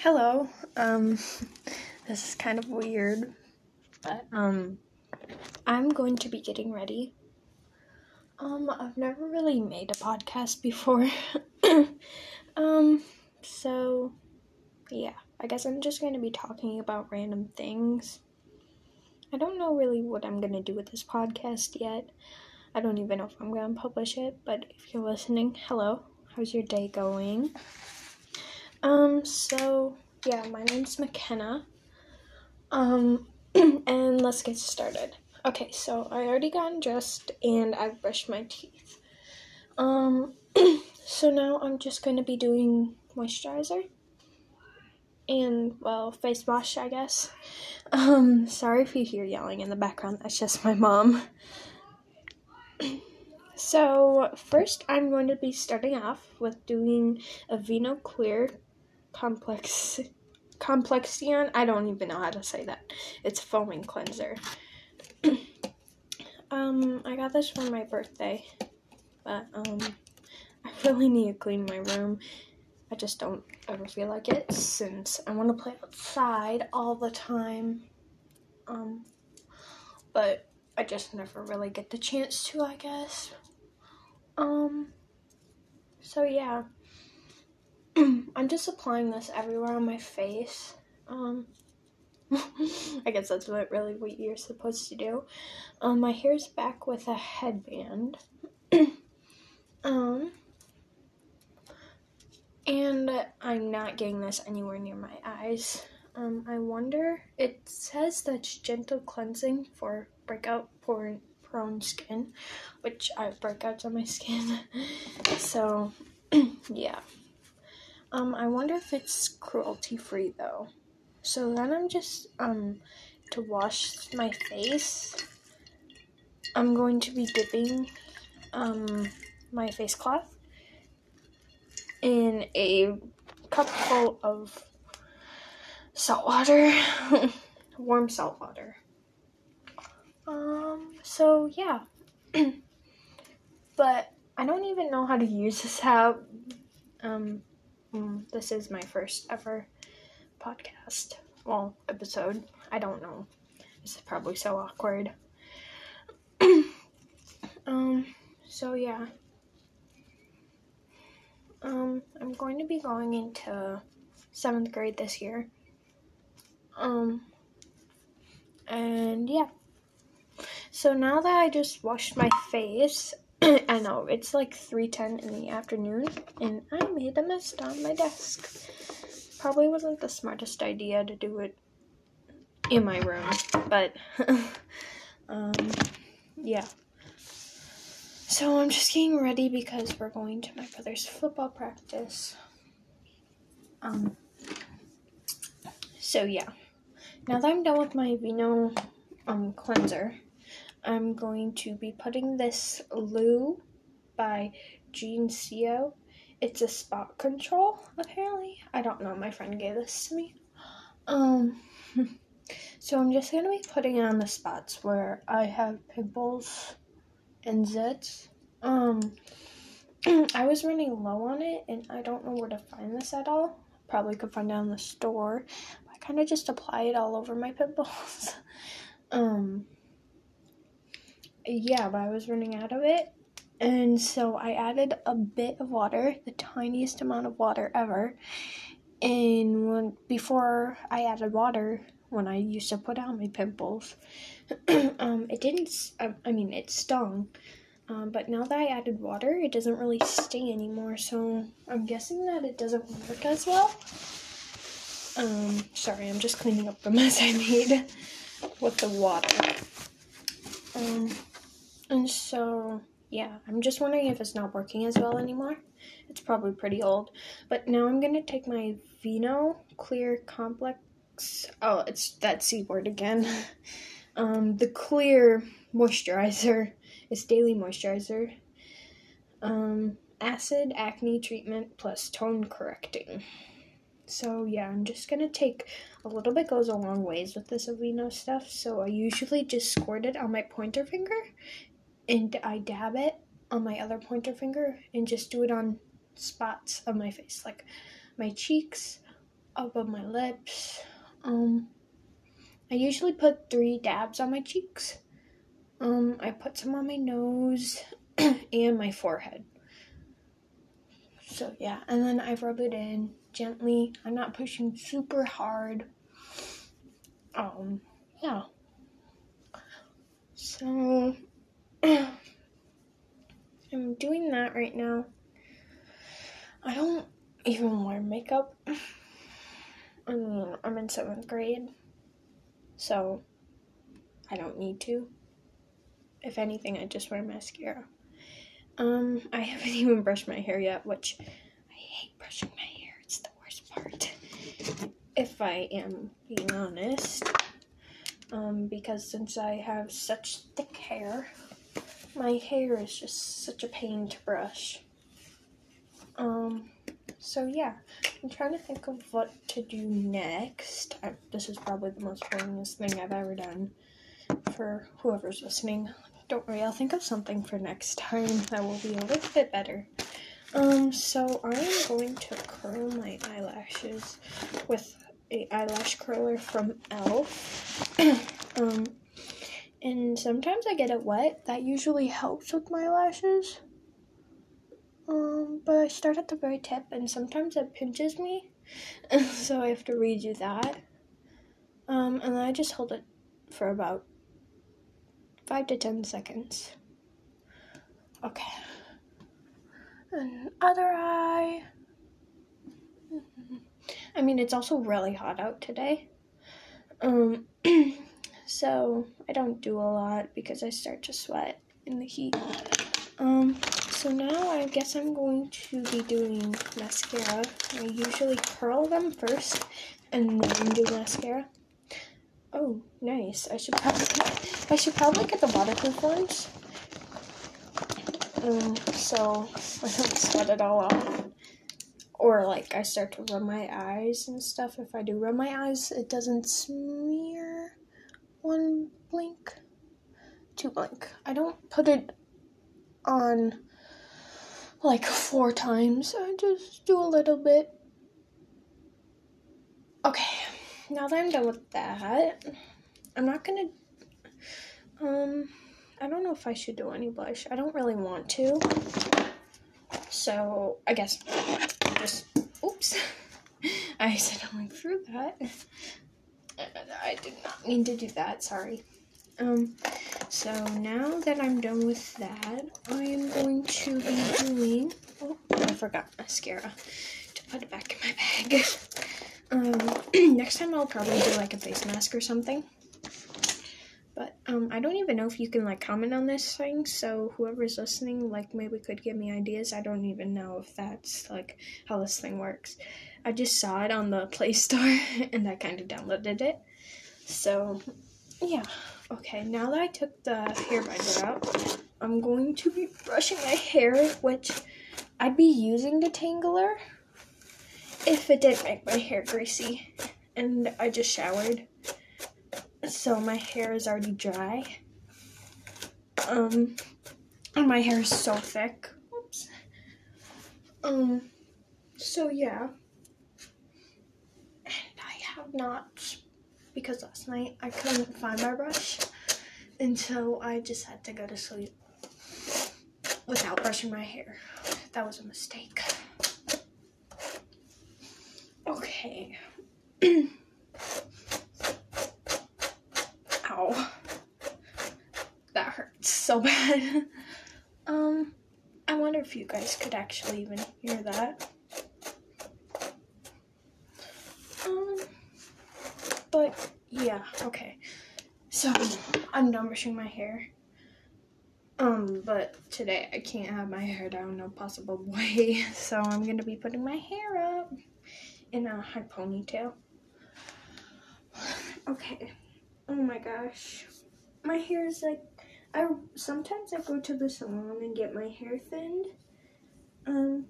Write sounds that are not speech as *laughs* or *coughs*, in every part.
Hello. Um, *laughs* this is kind of weird, but um, I'm going to be getting ready. Um, I've never really made a podcast before. *laughs* um, so yeah, I guess I'm just going to be talking about random things. I don't know really what I'm going to do with this podcast yet. I don't even know if I'm going to publish it, but if you're listening, hello. How's your day going? Um, so yeah, my name's McKenna. Um, *clears throat* and let's get started. Okay, so I already got dressed and I've brushed my teeth. Um, *clears throat* so now I'm just going to be doing moisturizer and well, face wash, I guess. Um, sorry if you hear yelling in the background. That's just my mom. *clears throat* So, first, I'm going to be starting off with doing Aveeno Clear Complex Complexion. I don't even know how to say that. It's foaming cleanser. *clears throat* um, I got this for my birthday, but um, I really need to clean my room. I just don't ever feel like it since I want to play outside all the time. Um, but I just never really get the chance to, I guess. Um, so yeah. *clears throat* I'm just applying this everywhere on my face. Um, *laughs* I guess that's what really what you're supposed to do. Um, my hair's back with a headband. *clears throat* um, and I'm not getting this anywhere near my eyes. Um, I wonder. It says that it's gentle cleansing for breakout prone skin, which I have breakouts on my skin. *laughs* so, *clears throat* yeah. Um, I wonder if it's cruelty free though. So then I'm just um to wash my face. I'm going to be dipping um my face cloth in a cup full of salt water, *laughs* warm salt water. Um, so yeah. *clears throat* but I don't even know how to use this app. Um, Mm, this is my first ever podcast. Well, episode. I don't know. This is probably so awkward. *clears throat* um, so yeah. Um, I'm going to be going into seventh grade this year. Um, and yeah. So now that I just washed my face, *clears throat* I know it's like 3:10 in the afternoon and I made a mess on my desk. Probably wasn't the smartest idea to do it in my room, but *laughs* um yeah. So I'm just getting ready because we're going to my brother's football practice. Um so yeah. Now that I'm done with my Aveeno um cleanser, I'm going to be putting this Lou by Geneseo. It's a spot control, apparently. I don't know, my friend gave this to me. Um, *laughs* so I'm just gonna be putting it on the spots where I have pimples and zits. Um, *clears throat* I was running low on it and I don't know where to find this at all. Probably could find it in the store. I kind of just apply it all over my pimples. *laughs* um, yeah, but I was running out of it. And so I added a bit of water, the tiniest amount of water ever. And when before I added water, when I used to put out my pimples, *clears throat* um, it didn't. I mean, it stung. Um, but now that I added water, it doesn't really sting anymore. So I'm guessing that it doesn't work as well. Um, sorry, I'm just cleaning up the *laughs* mess I made with the water. Um, and so, yeah, I'm just wondering if it's not working as well anymore. It's probably pretty old. But now I'm going to take my Vino Clear Complex. Oh, it's that C word again. *laughs* um, the clear moisturizer. It's daily moisturizer. Um, acid acne treatment plus tone correcting. So yeah, I'm just gonna take a little bit goes a long ways with this Aveeno stuff. So I usually just squirt it on my pointer finger and I dab it on my other pointer finger and just do it on spots of my face, like my cheeks, above my lips. Um, I usually put three dabs on my cheeks. Um, I put some on my nose *clears throat* and my forehead. So yeah, and then I rub it in gently. I'm not pushing super hard. Um, yeah. So *clears throat* I'm doing that right now. I don't even wear makeup. I mean, I'm in seventh grade, so I don't need to. If anything, I just wear mascara. Um, I haven't *laughs* even brushed my hair yet, which I hate brushing my hair. It's the worst part. If I am being honest, um, because since I have such thick hair, my hair is just such a pain to brush. Um, so yeah, I'm trying to think of what to do next. I, this is probably the most boringest thing I've ever done for whoever's listening. Don't worry, I'll think of something for next time that will be a little bit better. Um, so I am going to curl my eyelashes with a eyelash curler from e.l.f. *clears throat* um, and sometimes I get it wet. That usually helps with my lashes. Um, but I start at the very tip, and sometimes it pinches me, *laughs* so I have to redo that. Um, and then I just hold it for about five to ten seconds. Okay. And other eye. *laughs* I mean, it's also really hot out today. Um, *clears throat* so I don't do a lot because I start to sweat in the heat. Um, so now I guess I'm going to be doing mascara. I usually curl them first and then do mascara. Oh, nice. I should probably I should probably get the waterproof ones. Um, so *laughs* I don't sweat it all off. Or like I start to rub my eyes and stuff. If I do rub my eyes, it doesn't smear one blink, two blink. I don't put it on like four times. I just do a little bit. Okay, now that I'm done with that, I'm not gonna. Um, I don't know if I should do any blush. I don't really want to. So I guess just. Oops. *laughs* I accidentally threw that. I did not mean to do that. Sorry. Um, so now that I'm done with that, I am going to be doing. Oh, I forgot mascara to put it back in my bag. *laughs* Um, *clears throat* next time I'll probably do like a face mask or something. But um, I don't even know if you can like comment on this thing. So whoever's listening, like maybe could give me ideas. I don't even know if that's like how this thing works. I just saw it on the Play *laughs* Store and I kind of downloaded it. So yeah. Okay, now that I took the hair binder out, I'm going to be brushing my hair, which I'd be using the detangler if it didn't make my hair greasy. And I just showered, so my hair is already dry. Um, and my hair is so thick. Oops. Um, so yeah. Not because last night I couldn't find my brush and so I just had to go to sleep without brushing my hair. That was a mistake. Okay. *clears throat* Ow. That hurts so bad. *laughs* um, I wonder if you guys could actually even hear that. But yeah, okay. So I'm done brushing my hair. Um, but today I can't have my hair down no possible *laughs* way. So I'm gonna be putting my hair up in a high ponytail. *sighs* Okay. Oh my gosh. My hair is like I sometimes I go to the salon and get my hair thinned. Um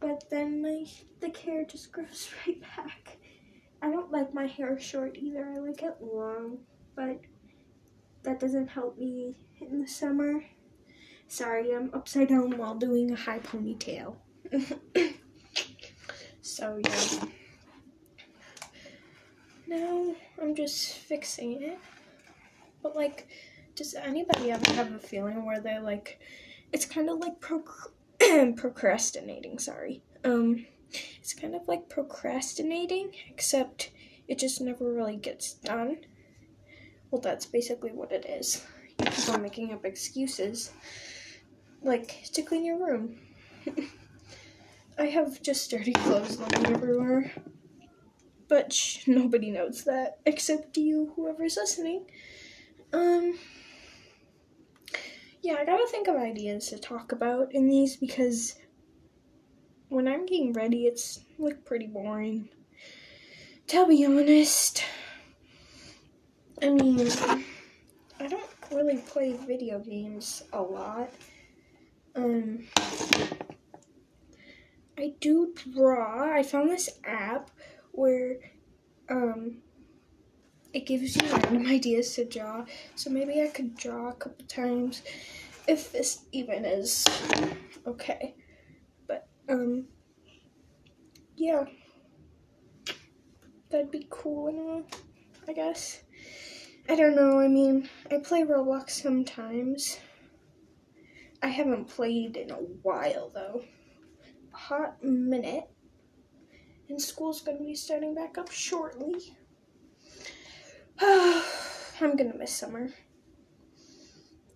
but then my the hair just *laughs* grows right back. I don't like my hair short either. I like it long, but that doesn't help me in the summer. Sorry, I'm upside down while doing a high ponytail. *coughs* so yeah. now I'm just fixing it. But like, does anybody ever have a feeling where they're like, it's kind of like proc- *coughs* procrastinating? Sorry. Um, it's kind of like procrastinating, except it just never really gets done. Well, that's basically what it is. You keep on making up excuses, like to clean your room. *laughs* I have just dirty clothes lying everywhere. But nobody knows that except you, whoever's listening. Um, yeah, I gotta think of ideas to talk about in these because when I'm getting ready, it's like pretty boring. To be honest, I mean, I don't really play video games a lot. Um, I do draw. I found this app where um it gives you random *laughs* ideas to draw. So maybe I could draw a couple times if this even is okay. Um yeah. That'd be cool I guess. I don't know, I mean, I play Roblox sometimes. I haven't played in a while though. Hot minute and school's gonna be starting back up shortly. *sighs* I'm gonna miss summer.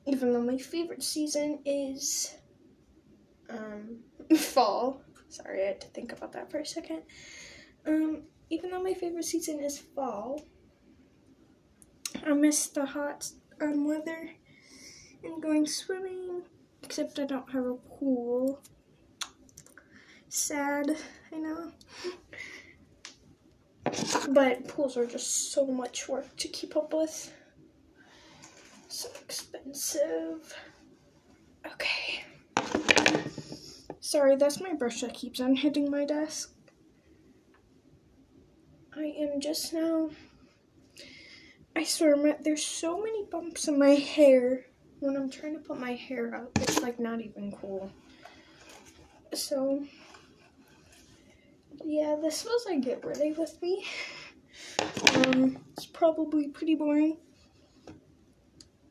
Even though my favorite season is um, fall. Sorry, I had to think about that for a second. Um, even though my favorite season is fall, I miss the hot um, weather and going swimming. Except I don't have a pool. Sad, I know. But pools are just so much work to keep up with. So expensive. Okay. Sorry, that's my brush that keeps on hitting my desk. I am just now. I swear, my, there's so many bumps in my hair when I'm trying to put my hair up. It's like not even cool. So, yeah, this was a get ready with me. Um, it's probably pretty boring.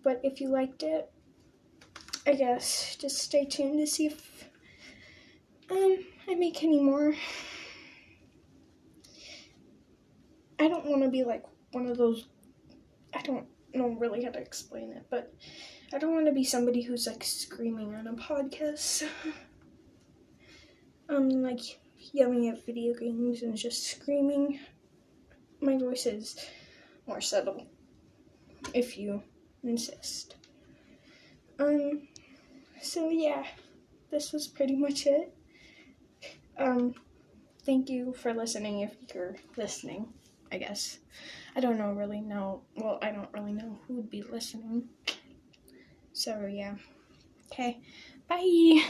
But if you liked it, I guess just stay tuned to see if um I make any more. I don't want to be like one of those I don't know really how to explain it, but I don't want to be somebody who's like screaming on a podcast. *laughs* um like yelling at video games and just screaming. My voice is more subtle, if you insist. Um, so yeah, this was pretty much it. Um, thank you for listening if you're listening, I guess. I don't know really know, well, I don't really know who would be listening. So yeah. Okay, bye!